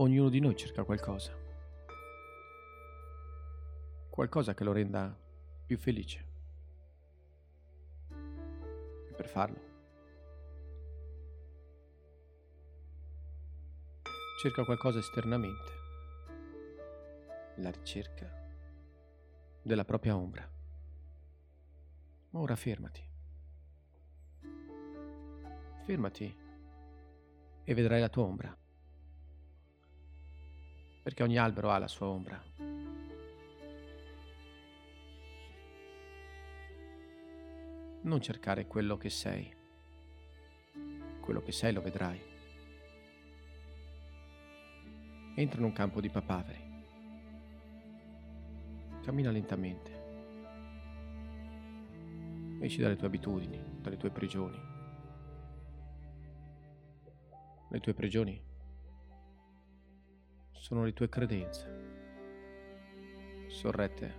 Ognuno di noi cerca qualcosa. Qualcosa che lo renda più felice. E per farlo cerca qualcosa esternamente. La ricerca della propria ombra. Ora fermati. Fermati e vedrai la tua ombra. Perché ogni albero ha la sua ombra. Non cercare quello che sei. Quello che sei lo vedrai. Entra in un campo di papaveri. Cammina lentamente. Esci dalle tue abitudini, dalle tue prigioni. Le tue prigioni sono le tue credenze, sorrette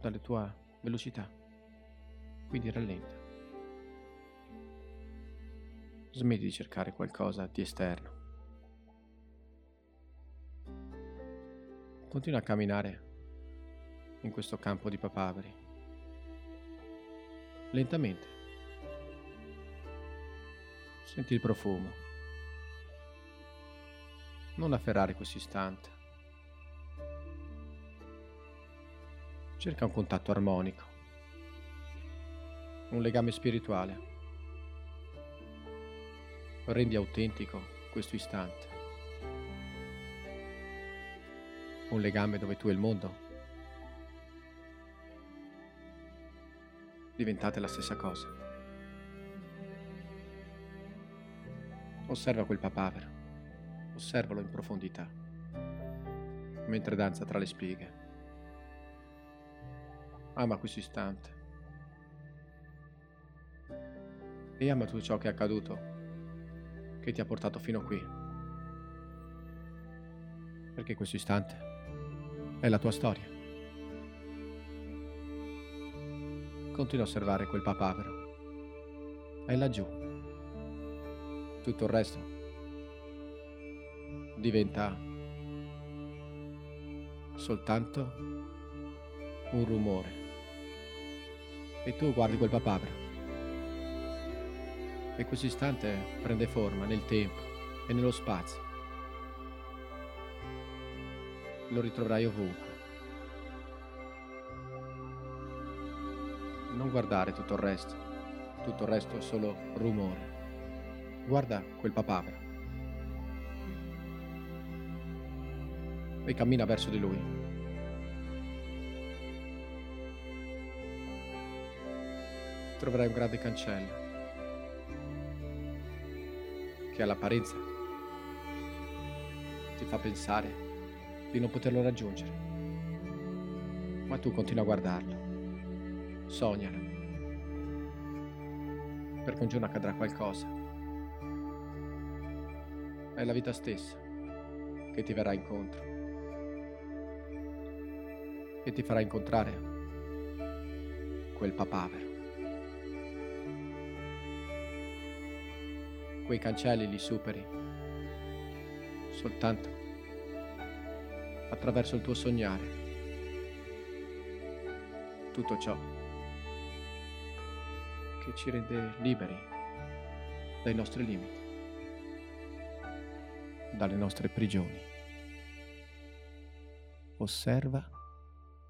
dalla tua velocità. Quindi rallenta. Smetti di cercare qualcosa di esterno. Continua a camminare in questo campo di papaveri. Lentamente. Senti il profumo. Non afferrare questo istante. Cerca un contatto armonico. Un legame spirituale. Rendi autentico questo istante. Un legame dove tu e il mondo diventate la stessa cosa. Osserva quel papavero, osservalo in profondità, mentre danza tra le spighe. Ama questo istante e ama tutto ciò che è accaduto, che ti ha portato fino qui. Perché questo istante è la tua storia. Continua a osservare quel papavero. È laggiù. Tutto il resto diventa soltanto un rumore. E tu guardi quel papavero. E questo istante prende forma nel tempo e nello spazio. lo ritroverai ovunque. Non guardare tutto il resto, tutto il resto è solo rumore. Guarda quel papavero e cammina verso di lui. Troverai un grande cancello che all'apparenza ti fa pensare di non poterlo raggiungere. Ma tu continua a guardarlo. Sognalo. Perché un giorno accadrà qualcosa. È la vita stessa che ti verrà incontro. E ti farà incontrare quel papavero. Quei cancelli li superi soltanto attraverso il tuo sognare. Tutto ciò che ci rende liberi dai nostri limiti, dalle nostre prigioni. Osserva